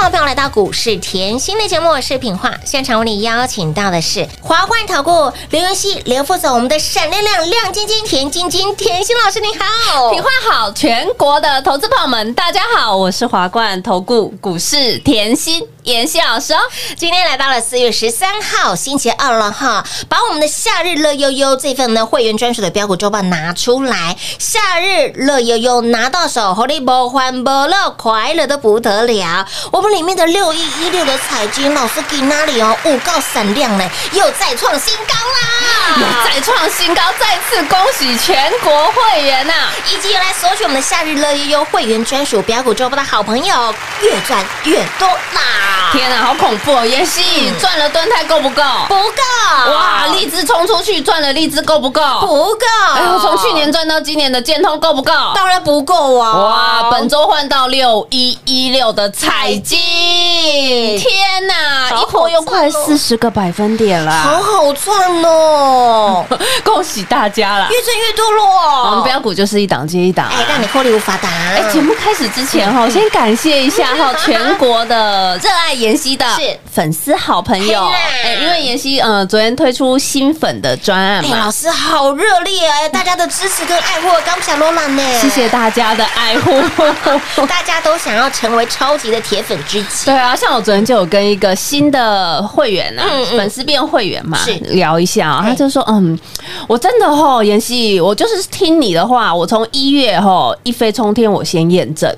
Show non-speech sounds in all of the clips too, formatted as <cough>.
众朋友来到股市甜心的节目，我是品化。现场为你邀请到的是华冠投顾刘云熙、刘副总，我们的闪亮亮、亮晶晶、甜晶晶、甜心老师，你好。品话好，全国的投资朋友们，大家好，我是华冠投顾股市甜心妍希老师哦。今天来到了四月十三号星期二了哈，把我们的夏日乐悠悠这份呢会员专属的标股周报拿出来，夏日乐悠悠拿到手，活力不欢不乐，快乐的不得了。我们里面的六一一六的彩金老师给哪里哦？五告闪亮呢，又再创新高啦！又再创新高，再次恭喜全国会员呐、以及来索取我们的夏日乐悠悠会员专属标股周报的好朋友，越赚越多啦！天哪，好恐怖哦！妍希赚了蹲泰够不够？不够哇，荔枝冲出去赚了荔枝够不够？不够！哎呦，从去年赚到今年的建通够不够？当然不够啊！哇，本周换到六一一六的彩金，天哪，一波又快四十个百分点了好啦！好赚哦，<laughs> 恭喜大家啦！越赚越多了。我们标股就是一档接一档啊。哎，让你获利无法挡。哎，节目开始之前哈，<laughs> 先感谢一下哈 <laughs> 全国的热爱妍希的是粉丝好朋友。哎，因为妍希呃昨天推出新粉的专案哎，嘛老。师好热烈哎，大家的支持跟爱护，刚不想罗兰呢，谢谢大家的爱护。大家都想要成为超级的铁粉知己。对啊，像我昨天就有跟一个新的会员啊，嗯嗯。粉丝变会员嘛，聊一下他就说，嗯，我真的吼，妍希，我就是听你的话，我从一月吼一飞冲天，我先验证，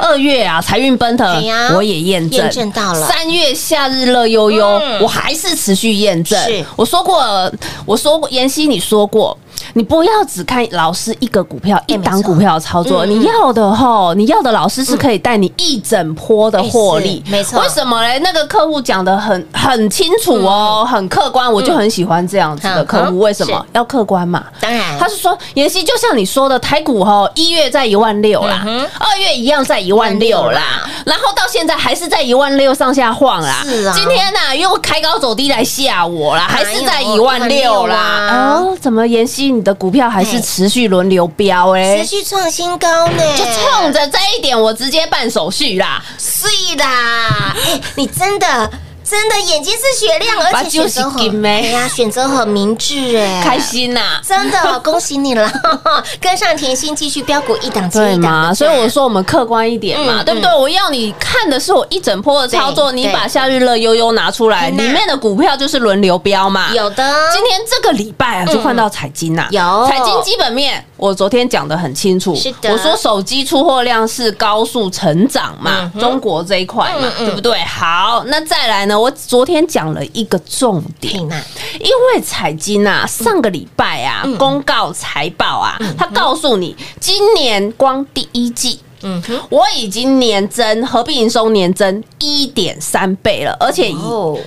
二月啊财运奔腾我也验证，验证到了。三月夏日乐悠悠嗯，我还是持续验证。我说过，我说过，妍希你说过。你不要只看老师一个股票、一档股票的操作，你要的吼，你要的老师是可以带你一整波的获利。没错。为什么嘞？那个客户讲的很很清楚哦，很客观，我就很喜欢这样子的客户。为什么？要客观嘛？当然，他是说，妍希就像你说的，台股哈，一月在一万六啦二月一样在一万六啦，然后到现在还是在一万六上下晃啦。是啊。今天呐又开高走低来吓我啦，还是在一万六啦。16啊哦，怎么妍希你的股票还是哎持续轮流飙哎持？续创新高呢，就冲着这一点，我直接办手续啦。是啦，哎，你真的。真的眼睛是雪亮，而且选择就是金很，欸哎呀，选择很明智，哎，开心呐、真的 <laughs> 恭喜你了，<laughs> 跟上甜心，继续标股一档接一档？所以我说我们客观一点嘛，嗯对不对？我要你看的是我一整波的操作，你把夏日乐悠悠拿出来，里面的股票就是轮流标嘛。有的，今天这个礼拜啊，就换到彩金呐、嗯有。彩金基本面，我昨天讲的很清楚。是的我说手机出货量是高速成长嘛嗯，中国这一块嘛嗯，嗯对不对？好，那再来呢？我昨天讲了一个重点因为彩金啊，上个礼拜啊，嗯公告财报啊，他告诉你，今年光第一季。嗯，我已经年增合并营收年增一点三倍了，而且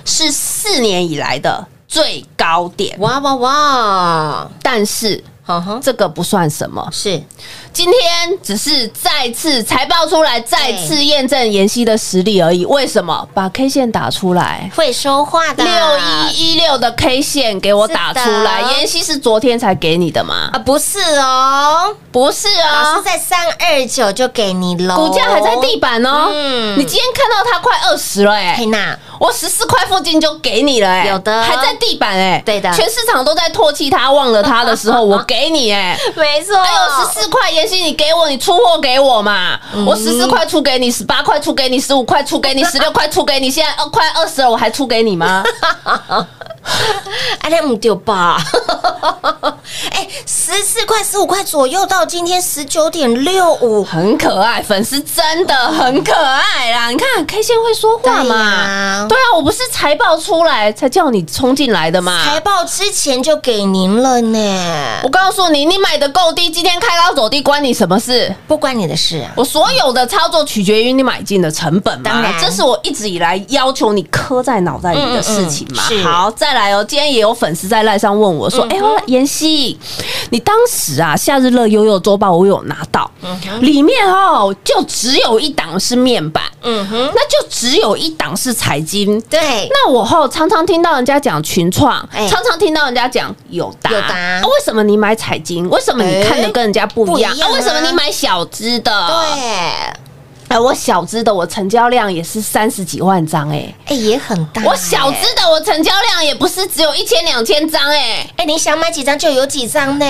是四年以来的最高点。哇哇哇，但是哼哼，这个不算什么，是。今天只是再次财报出来，再次验证妍希的实力而已。为什么？把 K 线打出来。会说话的，六一一六的 K 线给我打出来，妍希是昨天才给你的吗？啊，不是哦，不是哦。老师，在三二九就给你了，股价还在地板哦。嗯。你今天看到它快二十了哎、佩娜，我十四块附近就给你了哎、有的。还在地板哎、对的。全市场都在唾弃他、忘了他的时候，<laughs> 我给你哎、没错，还有十四块，妍希你给我，你出货给我嘛？我十四块出给你，十八块出给你，十五块出给你，十六块出给你，现在二快二十了，我还出给你吗？<laughs> 哎，<laughs> 那唔丢吧？<laughs> 哎，十四块、十五块左右，到今天十九点六五，很可爱，粉丝真的很可爱啦！你看 K 线会说话对嘛？对啊，我不是财报出来才叫你冲进来的嘛？财报之前就给您了呢我，告诉你，你买的够低，今天开高走低，关你什么事？不关你的事啊。我所有的操作取决于你买进的成本嘛，当然这是我一直以来要求你刻在脑袋里的事情嘛。好，再来哦，今天也有粉丝在赖上问我说：“哎呦，妍希，你当时啊，夏日乐悠悠周报我有拿到，里面哦就只有一档是面板，嗯哼，那就只有一档是财经。”对，那我后常常听到人家讲群创，哎。常常听到人家讲有达，有达。啊为什么你买彩金？为什么你看的跟人家不一样？为什么你买小资的？对，哎，我小资的，我成交量也是三十几万张，哎，哎，也很大。我小资的，我成交量也不是只有一千两千张，哎。哎，你想买几张就有几张呢。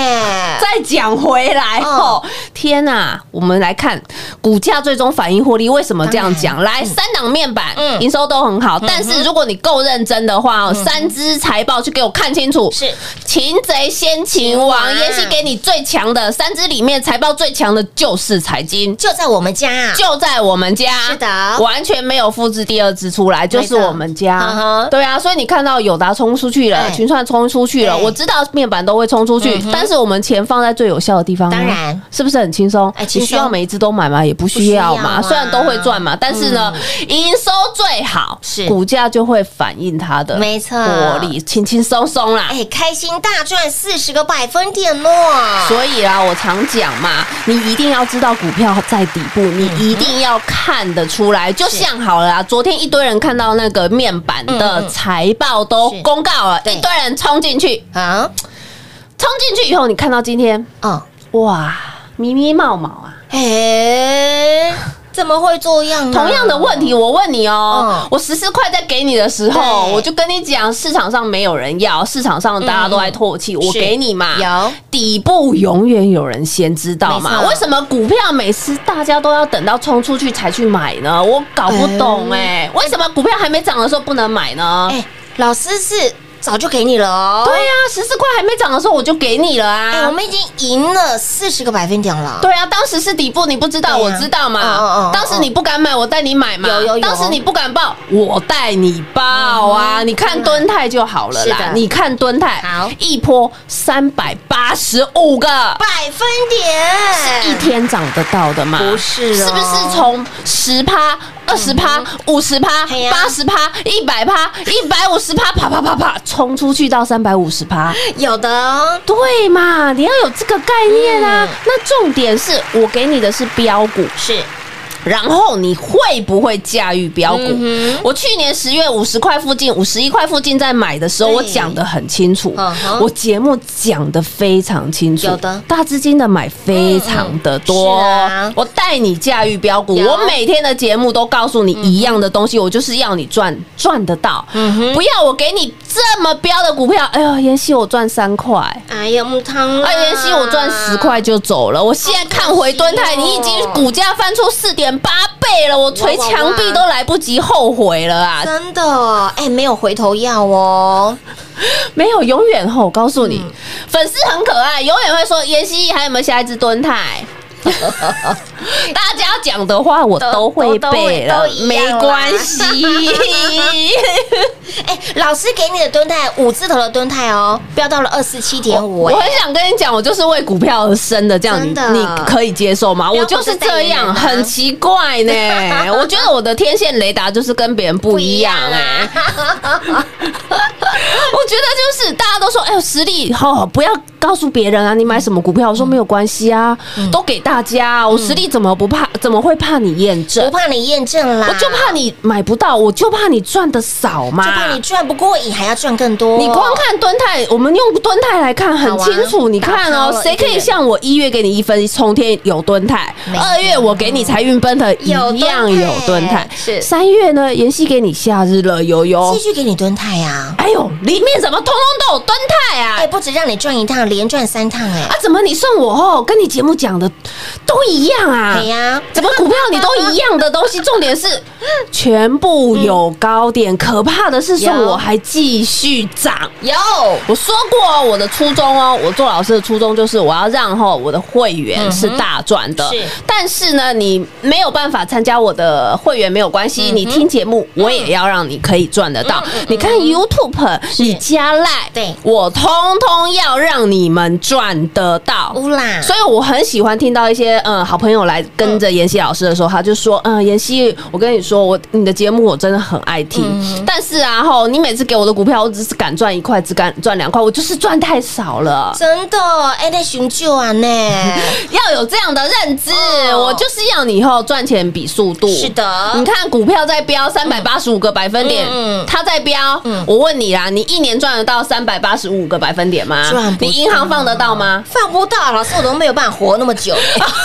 再讲回来哦，天呐，我们来看股价最终反映获利，为什么这样讲？来，三档面板嗯营收都很好，但是如果你够认真的话哦，三只财报去给我看清楚，是擒贼先擒王，王妍希给你最强的三只里面，财报最强的就是财经。就在我们家啊，就在我们家，是的。完全没有复制第二只出来，就是我们嗯家。对啊，所以你看到友达冲出去了，群创冲出去了，我知道面板都会冲出去但是我们钱放在最有效的地方啊，当然。是不是很轻松？你需要每一只都买吗？也不需要嘛，虽然都会赚嘛，但是呢，营收最好，是。股价就会反映它的没错。获利，轻轻松松啦。哎，开心大赚四十个百分点哦。所以啊，我常讲嘛，你一定要知道股票在底部，你一定要看得出来。就像好了啊，昨天一堆人看到那个面板的财报都公告了，一堆人冲进去，啊，冲进去以后，你看到今天啊，哇，迷迷冒冒啊，哎，怎么会这样呢？同样的问题，我问你哦，嗯我十四块在给你的时候，我就跟你讲，市场上没有人要，市场上大家都在唾弃，我给你嘛。有底部永远有人先知道嘛为什么股票每次大家都要等到冲出去才去买呢？我搞不懂哎、为什么股票还没涨的时候不能买呢？哎，老师是早就给你了哦。对呀、十四块还没涨的时候我就给你了哎，我啊。们已经赢了四十个百分点了。对啊，当时是底部，你不知道，啊我知道嘛嗯。当时你不敢买，我带你买嘛。有有有当时你不敢报，我带你报啊。你看蹲泰就好了是的。啦你看蹲泰，好一波三百八十五个，百分点是一天涨得到的吗？不是哦是不是从十趴、二十趴、五十趴八十趴、一百趴、一百五十趴，啪啪啪啪冲出去到三百五十趴？有的哦，对嘛？你要有这个概念啊。那重点是我给你的是标股，是然后你会不会驾驭标股？嗯我去年十月五十块附近、五十一块附近在买的时候，我讲的很清楚我节目讲的非常清楚。有的。大资金的买非常的多，嗯嗯啊。我带你驾驭标股，我每天的节目都告诉你一样的东西，我就是要你赚赚得到，嗯不要我给你这么标的股票，哎呦，妍希我赚三块。哎呀木汤啦，哎，妍希，我赚十块就走了。我现在看回蹲泰，你已经股价翻出四点八倍了，我捶墙壁都来不及后悔了啊！真的哎，没有回头药哦。<laughs> 没有永远后，我告诉嗯你，粉丝很可爱，永远会说妍希还有没有下一只蹲泰？<laughs> 大家讲的话我都会背了没关系。<laughs> 哎，老师给你的蹲态五字头的蹲态哦，飙到了二四七点五，哎我很想跟你讲，我就是为股票而生的，这样你真的你可以接受吗？我就是这样，啊很奇怪呢。<laughs> 我觉得我的天线雷达就是跟别人不一样哎。我觉得就是大家都说，哎呦，实力好，不要告诉别人啊，你买什么股票？我说没有关系啊，嗯都给大家啊。我实力怎么不怕？怎么会怕你验证不？怕你验证啦，我就怕你买不到，我就怕你赚的少嘛。就怕你赚不过瘾，还要赚更多。你光看蹲泰，我们用蹲泰来看很清楚。你看哦谁可以像我一月给你一分冲天有蹲泰二月我给你财运奔腾一样有蹲泰，是三月呢，妍希给你夏日乐悠悠继。续给你蹲泰啊！哎呦，里面怎么通通都有蹲泰啊哎，？不止让你赚一趟，连赚三趟哎啊，！怎么你送我哦，跟你节目讲的都一样啊？对呀，怎么股票你都一样的东西？重点是 <laughs> 全部有高点，可怕的是送我还继续涨。有我说过哦，我的初衷哦，我做老师的初衷就是我要让哈我的会员是大赚的。是但是呢，你没有办法参加我的会员没有关系，你听节目我也要让你可以赚得到。你看 YouTube，你加赖，对我通通要让你们赚得到。乌啦，所以我很喜欢听到一些嗯好朋友来跟着妍希老师的时候，他就说嗯妍希，我跟你说，我你的节目我真的很爱听，但是啊吼，你每次给我的股票，我只是敢赚一块，只敢赚两块，我就是赚太少了。真的哎，那寻救啊呢？<laughs> 要有这样的认知，哦我就是要你以后赚钱比速度。是的你看股票在飙三百八十五个百分点，嗯它在飙，我问你啦，你一年赚得到三百八十五个百分点吗赚？不你银行放得到吗？放不到，老师我都没有办法活那么久，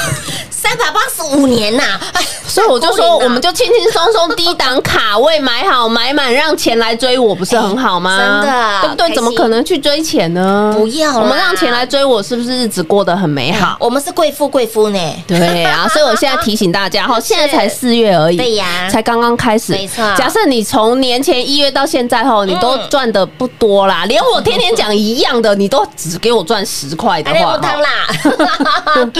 <laughs> 三百八十五年呐！哎，所以我就说，我们就轻轻松松低档卡位买好买满，让钱来追我，不是很好吗？哎真的对不对？怎么可能去追钱呢？不要我们让钱来追我，是不是日子过得很美好？我们是贵妇贵妇呢，对啊，<laughs> 所以我现在提醒大家哈，现在才四月而已，对呀才刚刚开始。没错假设你从年前一月到现在后，你都赚的不多啦，连我天天讲一样的，你都只给我赚十块的话，啦，<laughs>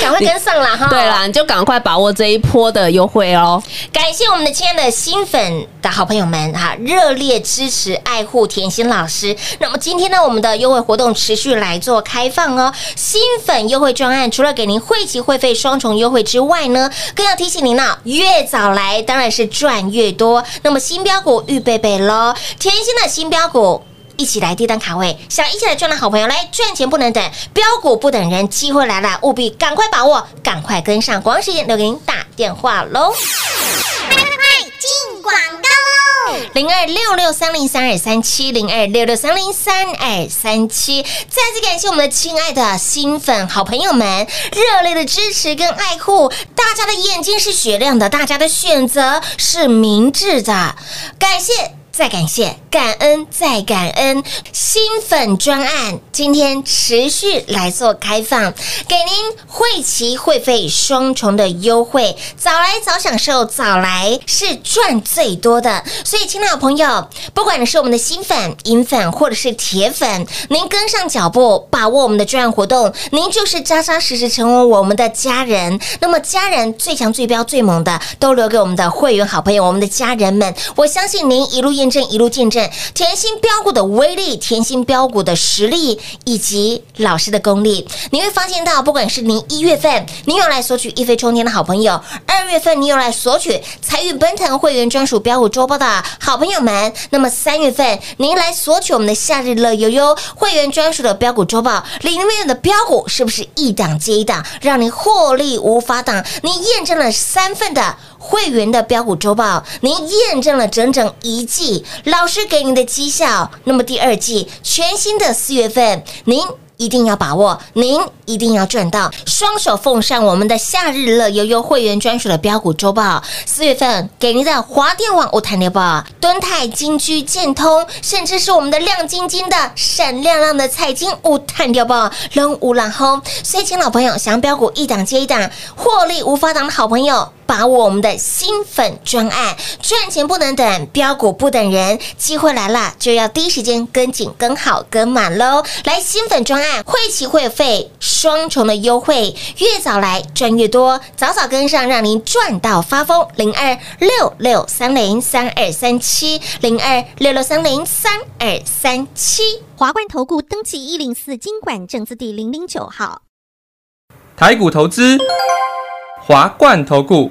赶快跟上啦哈！对啦，你就赶快把握这一波的优惠哦。感谢我们的亲爱的新粉的好朋友们哈，热烈支持爱护甜心老师。那么今天呢，我们的优惠活动持续来做开放哦。新粉优惠专案除了给您会期会费双重优惠之外呢，更要提醒您呢，越早来当然是赚越多。那么新标股预备备喽，甜心的新标股。一起来低档卡位，想一起来赚的好朋友，来赚钱不能等，标股不等人，机会来了，务必赶快把握，赶快跟上。广告时间留给您打电话喽。零二六六三零三二三七，零二六六三零三二三七。再次感谢我们的亲爱的新粉好朋友们热烈的支持跟爱护，大家的眼睛是雪亮的，大家的选择是明智的，感谢。再感谢，感恩再感恩，新粉专案今天持续来做开放，给您会期会费双重的优惠，早来早享受，早来是赚最多的。所以，亲爱的朋友，不管你是我们的新粉、银粉或者是铁粉，您跟上脚步，把握我们的专案活动，您就是扎扎实实成为我们的家人。那么，家人最强、最标、最猛的，都留给我们的会员好朋友、我们的家人们。我相信您一路验证，一路见证甜心标股的威力、甜心标股的实力以及老师的功力。你会发现到，不管是您一月份您有来索取一飞冲天的好朋友，二月份您有来索取财运奔腾会员专属标股周报的好朋友们，那么三月份您来索取我们的夏日乐悠悠会员专属的标股周报，里面的标股是不是一档接一档，让你获利无法挡？您验证了三份的。会员的标股周报，您验证了整整一季老师给您的绩效。那么第二季全新的四月份，您。一定要把握，您一定要赚到，双手奉上我们的夏日乐悠悠会员专属的标股周报。四月份给您的华电网、物谈联报、敦泰、金居、建通，甚至是我们的亮晶晶的、闪亮亮的彩金物谈联报，扔无然后。所以，请老朋友想标股一档接一档，获利无法挡的好朋友。把握我们的新粉专案，赚钱不能等，标股不等人，机会来了就要第一时间跟紧、跟好、跟满喽！来，新粉专案，会期会费双重的优惠，越早来赚越多，早早跟上，让您赚到发疯。零二六六三零三二三七，零二六六三零三二三七。华冠投顾登记一零四经管证字第零零九号。台股投资，华冠投顾。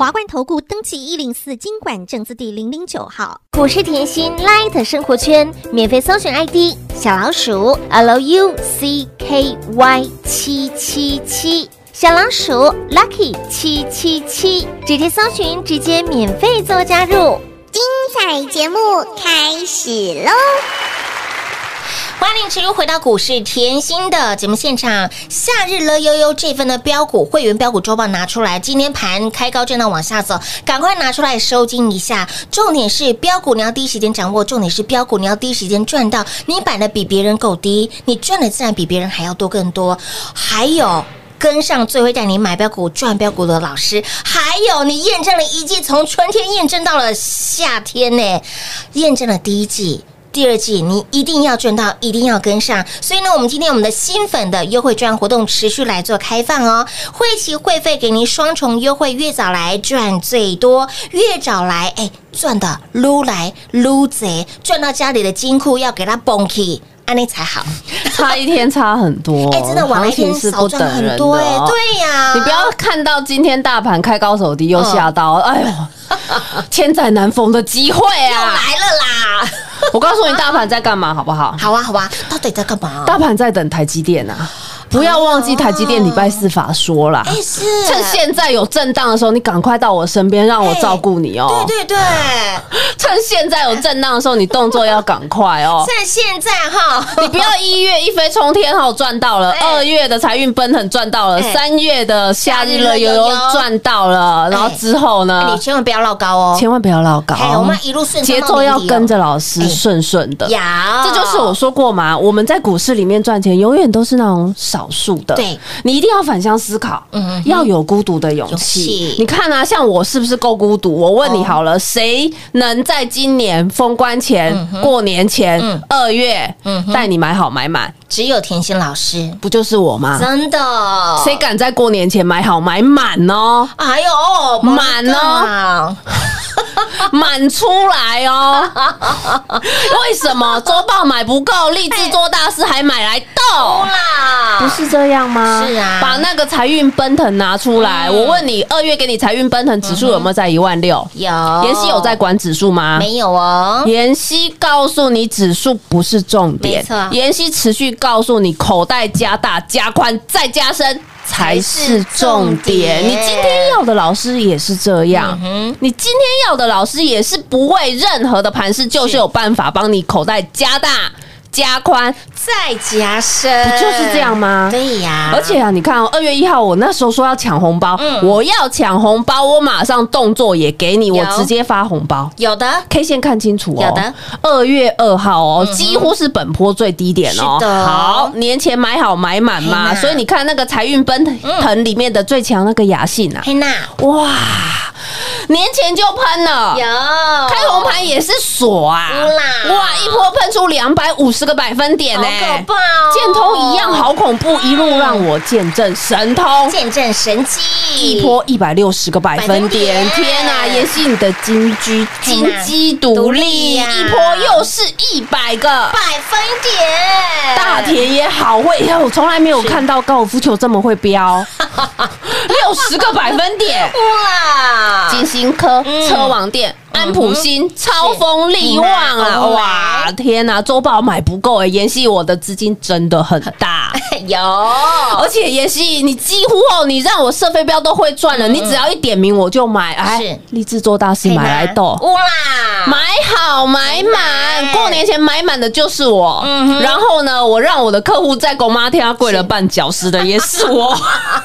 华冠投顾登记一零四经管证字第零零九号。股市甜心 Light 生活圈免费搜寻 ID 小老鼠 Lucky 七七七，小老鼠 Lucky 七七七，直接搜寻，直接免费做加入。精彩节目开始喽！欢迎持续回到股市甜心的节目现场。夏日乐悠悠这份的标股会员标股周报拿出来，今天盘开高震荡往下走，赶快拿出来收金一下。重点是标股你要第一时间掌握，重点是标股你要第一时间赚到。你摆的比别人够低，你赚的自然比别人还要多更多。还有。跟上最会带你买标股赚标股的老师，还有你验证了一季，从春天验证到了夏天呢，验证了第一季。第二季你一定要赚到，一定要跟上。所以呢，我们今天我们的新粉的优惠券活动持续来做开放哦，会期会费给您双重优惠，越早来赚最多，越早来哎赚的撸来撸贼，赚到家里的金库要给它崩起，安利才好。差一天差很多，<laughs> 哎，真的往那天是少赚不等很多哎，哦对呀，你不要看到今天大盘开高走低又吓到，哎呦，<laughs> 千载难逢的机会啊又啊！来了啦！我告诉你，大盘在干嘛，好不好？好啊，好啊，到底在干嘛？大盘在等台积电啊！不要忘记台积电礼拜四法说啦。趁现在有震荡的时候，你赶快到我身边，让我照顾你哦。对对对，<laughs> 趁现在有震荡的时候，你动作要赶快哦。趁现在哈，你不要一月一飞冲天哈赚到了，哎。二月的财运奔腾赚到了，哎。三月的夏日乐悠悠赚到了，然后之后呢？你，千万不要落高哦，千万不要落高哎，我们一路顺节奏要跟着老师哎。顺顺的。有，这就是我说过嘛，我们在股市里面赚钱，永远都是那种少少数的。对，你一定要反向思考，嗯要有孤独的勇勇气气。你看啊，像我是不是够孤独？我问你好了，谁能在今年封关前、过年前嗯二月嗯带你买好买满？只有甜心老师，不就是我吗？真的。谁敢在过年前买好买满哦？哎呦，满哦哦！<laughs> 满出来哦！<laughs> 为什么周报买不够，立志做大事还买来斗？啦不是这样吗？是啊把那个财运奔腾拿出来。嗯我问你，二月给你财运奔腾指数有没有在一万六？有妍希有在管指数吗？没有哦？妍希告诉你，指数不是重点没错。妍希持续告诉你，口袋加大、加宽、再加深才是重点。你今天要的老师也是这样，嗯你今天要的老师也是不会任何的盘势，就是有办法帮你口袋加大。加宽，再加深，不就是这样吗？对呀，而且啊，你看哦，二月一号我那时候说要抢红包，嗯。我要抢红包，我马上动作也给你，我直接发红包。有的。K 线看清楚哦，有的。二月二号哦，几乎是本坡最低点哦。是的。好，年前买好买满嘛，所以你看那个财运奔腾里面的最强那个雅信啊，黑娜哇，年前就喷了，有。开红盘也是锁啊，哇，一波喷出两百五十个百分点呢、好可怕哦。建通一样好恐怖，一路让我见证神通。见证神迹，一波一百六十个百分点，百分点。天呐！妍希你的金居金鸡独独立，立呀一波又是一百个。百分点，大田也好会，哎我从来没有看到高尔夫球这么会飙，<laughs> 六十个百分点。哇，金星科、嗯。车王店、安普新、超风力旺啊！嗯哇，天哪，周报买不够哎，妍希我的资金真的很大。<laughs> 有而且妍希，你几乎哦，你让我设飞镖都会赚了，你只要一点名我就买。哎，立志做大事买来斗，哇，买好买满，过年前买满的就是我。嗯然后呢，我让我的客户在狗妈天跪了半小时的也是我。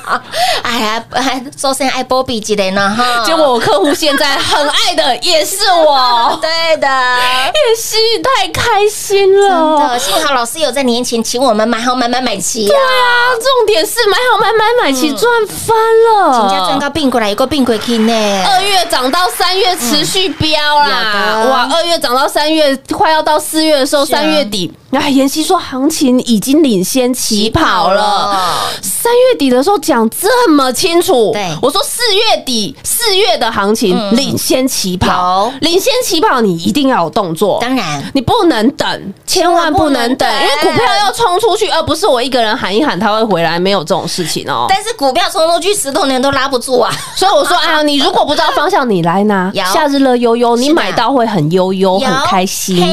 <laughs> 哎呀，还周深爱波比之类呢哈，结果我客户现在很爱的也 <laughs> 是我。<laughs> 对的。也是太开心真了的，。幸好老师有在年前请我们买好买买买齐对啊！啊，重点是买好买买买齐赚翻了，人家赚到并过来，一个并过去呢。二月涨到三月持续飙啦，嗯哇！二月涨到三月，快要到四月的时候，三月底，哎，妍希说行情已经领先起跑了。三月底的时候讲这么清楚，对。我说四月底四月的行情嗯。领先起跑。有，领先起跑你一定要有动作，当然。你不能等，千万不能等，因为股票要冲出去，而不是我一个人喊一喊它会回来，没有这种事情哦。但是股票冲出去十多年都拉不住啊！所以我说，<laughs> 哎呀，你如果不知道方向，你来拿。<laughs> 有。夏日乐悠悠，你买到会很悠悠，很开心。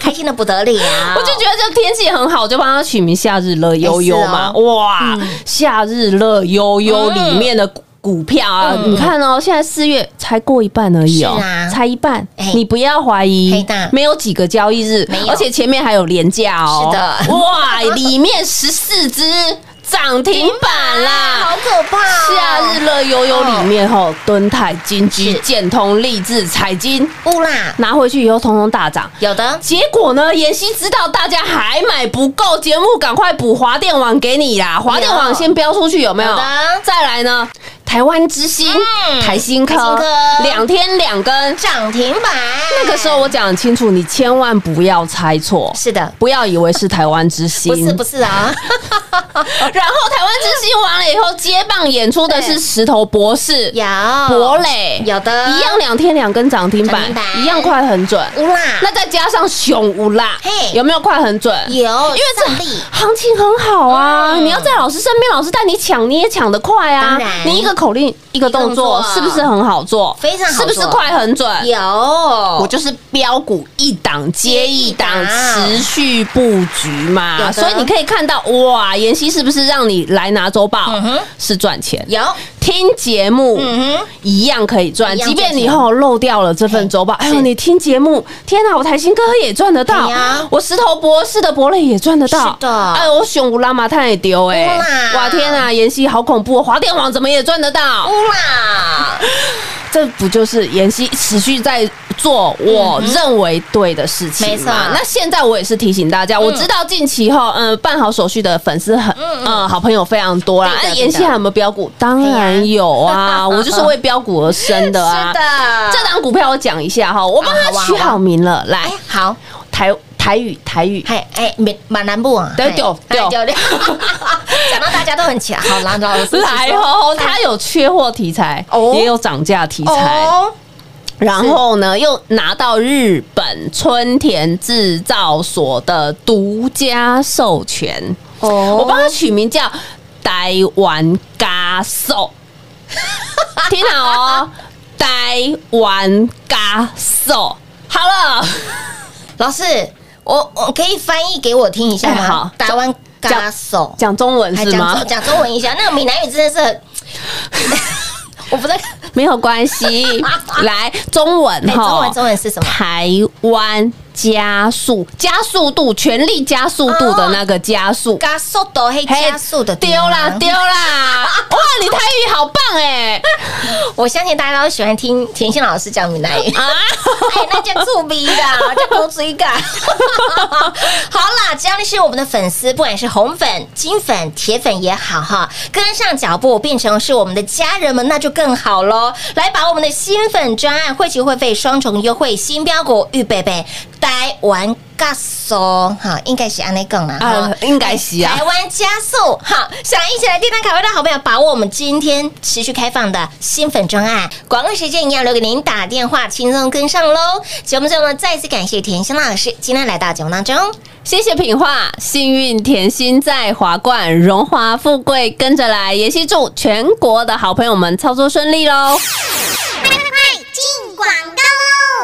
开心的不得了。<laughs> 我就觉得这天气很好，就帮他取名夏日乐悠悠嘛。哇，夏日乐悠悠里面的。股票啊，嗯你看哦，现在四月才过一半而已哦，才一半哎。你不要怀疑没有几个交易日而且前面还有廉价哦。是的哇，里面十四只涨停板啦，好可怕哦！夏日乐悠悠里面吼，敦泰、金居、是建通、立志、彩金不啦，拿回去以后，通通大涨。有的结果呢？妍希知道大家还买不够，节目赶快补华电网给你啦！华电网先标出去有没有有？再来呢？台湾之星、嗯台新科两天两根。涨停板。那个时候我讲得清楚，你千万不要猜错，是的，不要以为是台湾之星，<laughs> 不是不是啊，<laughs> 然后台湾之星完了以后，接棒演出的是石头博士、有。博磊，有的。一样两天两根涨停板一样快很准。乌啦，那再加上熊五辣嘿，有没有快很准？有，因为这行情很好啊，嗯。你要在老师身边，老师带你抢，你也抢得快啊。你一个口令，一个动作，是不是很好做？非常好做。是不是快很准？有，我就是标股一档接一档持续布局嘛，的。所以你可以看到哇，妍希是不是让你来拿周报？是赚钱？有，听节目嗯哼，一样可以赚，即便你后漏掉了这份周报，哎呦，你听节目，天哪，我台新哥也赚得到。我石头博士的博类也赚得到，是的。哎呦，我熊乌拉马探也丢哎。哇，天哪，妍希好恐怖哦，华电网怎么也赚得到？乌啦，这不就是妍希持续在做我认为对的事情吗？没错嗯那现在我也是提醒大家，我知道近期哈，嗯，办好手续的粉丝很，嗯，好朋友非常多啦。那妍希还有没有标股？当然有啊，<laughs> 我就是为标股而生的啊。<laughs> 是的这档股票我讲一下哈，我帮啊好啊好啊它取好名了，来哎，好，台台语台语。嘿，哎，闽闽南部啊，对嘿对对。对对，<laughs> 讲到大家都很起来，好，来老师 <laughs> 来哦，它有缺货题材，哦。也有涨价题材，哦，然后呢，又拿到日本春田制造所的独家授权，哦。我帮它取名叫台湾嘎寿，<laughs> 听好哦，台湾嘎寿。好了，老师，我我可以翻译给我听一下吗？台湾歌手，讲中文是吗讲中？文一下，那个闽南语真的是，<laughs> 我不在。<laughs> 没有关系，<laughs> 来中文哎，哈，中文中文是什么？台湾加速加速度，全力加速度的那个加速。加速度嘿加速的丢啦丢啦！<laughs> 哇，你台语好棒哎！我相信大家都喜欢听甜心老师讲闽南语啊，<laughs> 哎，那叫醋逼的，叫口水感。<laughs> 好啦，只要你是我们的粉丝，不管是红粉、金粉、铁粉也好哈，跟上脚步变成是我们的家人们，那就更好喽。来把我们的新粉专案会期会费双重优惠新标股预备备，台湾加速哈，应该是安内讲啦哈啊，应该是啊台湾加速，好，想一起来订单卡位的好朋友，把握我们今天持续开放的新粉专案，广告时间一样留给您打电话，轻松跟上喽。节目最后呢，再次感谢甜心老师今天来到节目当中。谢谢品画，幸运甜心在华冠，荣华富贵跟着来。也希祝全国的好朋友们操作顺利喽！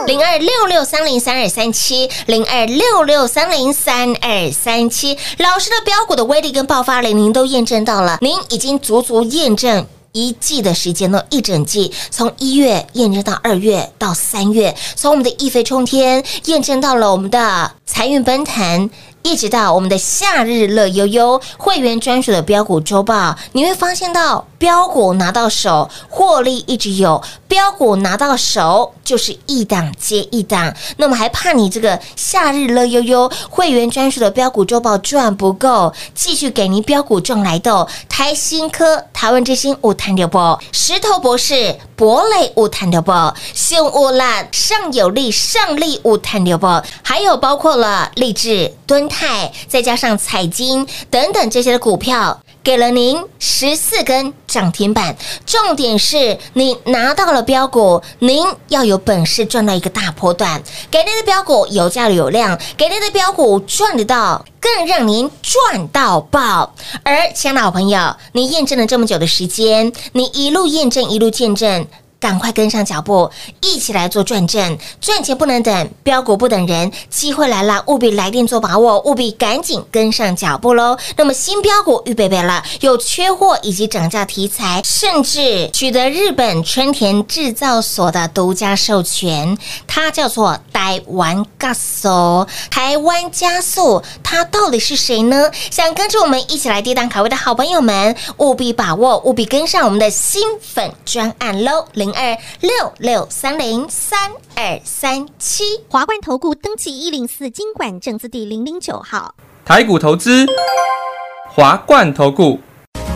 零二六六三零三二三七，零二六六三零三二三七。老师的标股的威力跟爆发力，您都验证到了，您已经足足验证。一季的时间呢，一整季，从一月验证到二月到三月，从我们的一飞冲天验证到了我们的财运奔腾，一直到我们的夏日乐悠悠会员专属的标股周报，你会发现到标股拿到手，获利一直有，标股拿到手就是一档接一档。那么还怕你这个夏日乐悠悠会员专属的标股周报赚不够，继续给您标股中来豆，台新科、台湾之星五探六波，石头博士、博磊五探六波，新乌烂上有力上利五探六波，还有包括了励志、敦泰，再加上彩金等等这些的股票。给了您十四根涨停板，重点是你拿到了标股，您要有本事赚到一个大波段。给您的标股有价有量，给您的标股赚得到，更让您赚到爆。而亲爱的好朋友，你验证了这么久的时间，你一路验证，一路见证。赶快跟上脚步，一起来做转正，赚钱不能等，标股不等人，机会来了，务必来电做把握，务必赶紧跟上脚步喽。那么新标股预备备了，有缺货以及涨价题材，甚至取得日本春田制造所的独家授权，它叫做台湾 gas 台湾加速，它到底是谁呢？想跟着我们一起来跌档卡位的好朋友们，务必把握，务必跟上我们的新粉专案喽，零二六六三零三二三七。华冠投顾登记一零四经管证字第零零九号。台股投资，华冠投顾。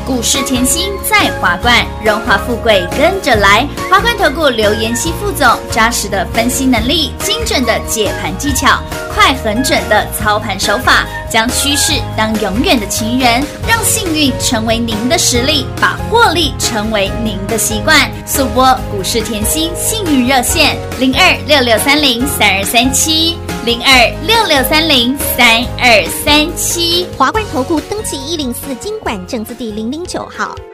股市甜心在华冠，荣华富贵跟着来。华冠投顾刘延熙副总，扎实的分析能力，精准的解盘技巧，快很准的操盘手法，将趋势当永远的情人，让幸运成为您的实力，把获利成为您的习惯。速播股市甜心幸运热线零二六六三零三二三七零二六六三零三二三七。华冠投顾登记一零四经管证字第零零九号。